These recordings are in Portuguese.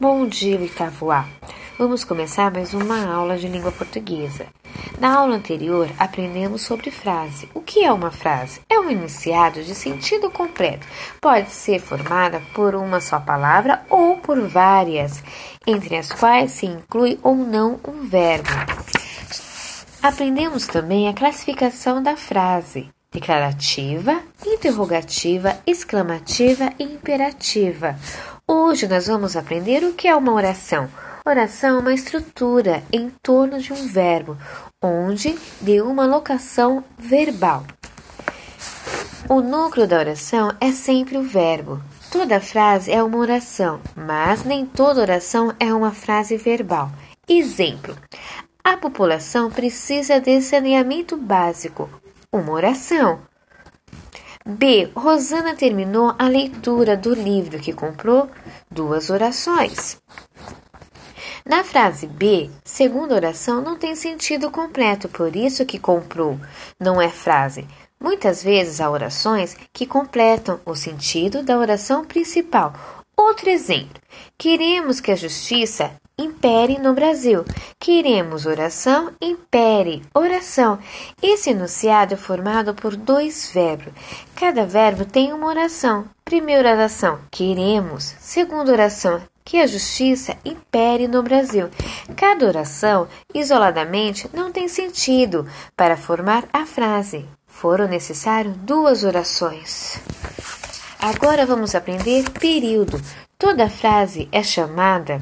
Bom dia, Itavuá! Vamos começar mais uma aula de língua portuguesa. Na aula anterior, aprendemos sobre frase. O que é uma frase? É um enunciado de sentido completo. Pode ser formada por uma só palavra ou por várias, entre as quais se inclui ou não um verbo. Aprendemos também a classificação da frase declarativa, interrogativa, exclamativa e imperativa. Hoje nós vamos aprender o que é uma oração. Oração é uma estrutura em torno de um verbo, onde de uma locação verbal. O núcleo da oração é sempre o verbo. Toda frase é uma oração, mas nem toda oração é uma frase verbal. Exemplo: a população precisa de saneamento básico uma oração. B. Rosana terminou a leitura do livro que comprou duas orações. Na frase B, segunda oração não tem sentido completo, por isso que comprou não é frase. Muitas vezes há orações que completam o sentido da oração principal. Outro exemplo: queremos que a justiça impere no Brasil. Queremos oração, impere, oração. Esse enunciado é formado por dois verbos. Cada verbo tem uma oração. Primeira oração, queremos. Segunda oração, que a justiça impere no Brasil. Cada oração, isoladamente, não tem sentido para formar a frase. Foram necessárias duas orações. Agora vamos aprender período. Toda frase é chamada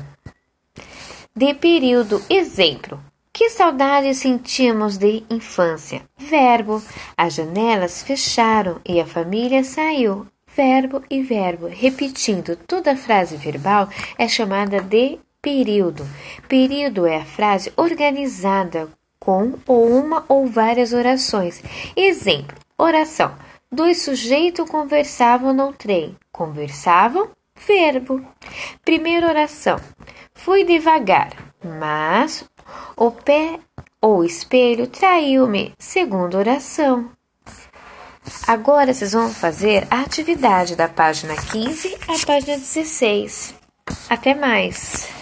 de período. Exemplo: Que saudade sentimos de infância. Verbo: As janelas fecharam e a família saiu. Verbo e verbo. Repetindo, toda frase verbal é chamada de período. Período é a frase organizada com ou uma ou várias orações. Exemplo: oração. Dois sujeitos conversavam no trem. Conversavam, verbo. Primeira oração. Fui devagar, mas o pé ou espelho traiu-me. Segunda oração. Agora vocês vão fazer a atividade da página 15 à página 16. Até mais!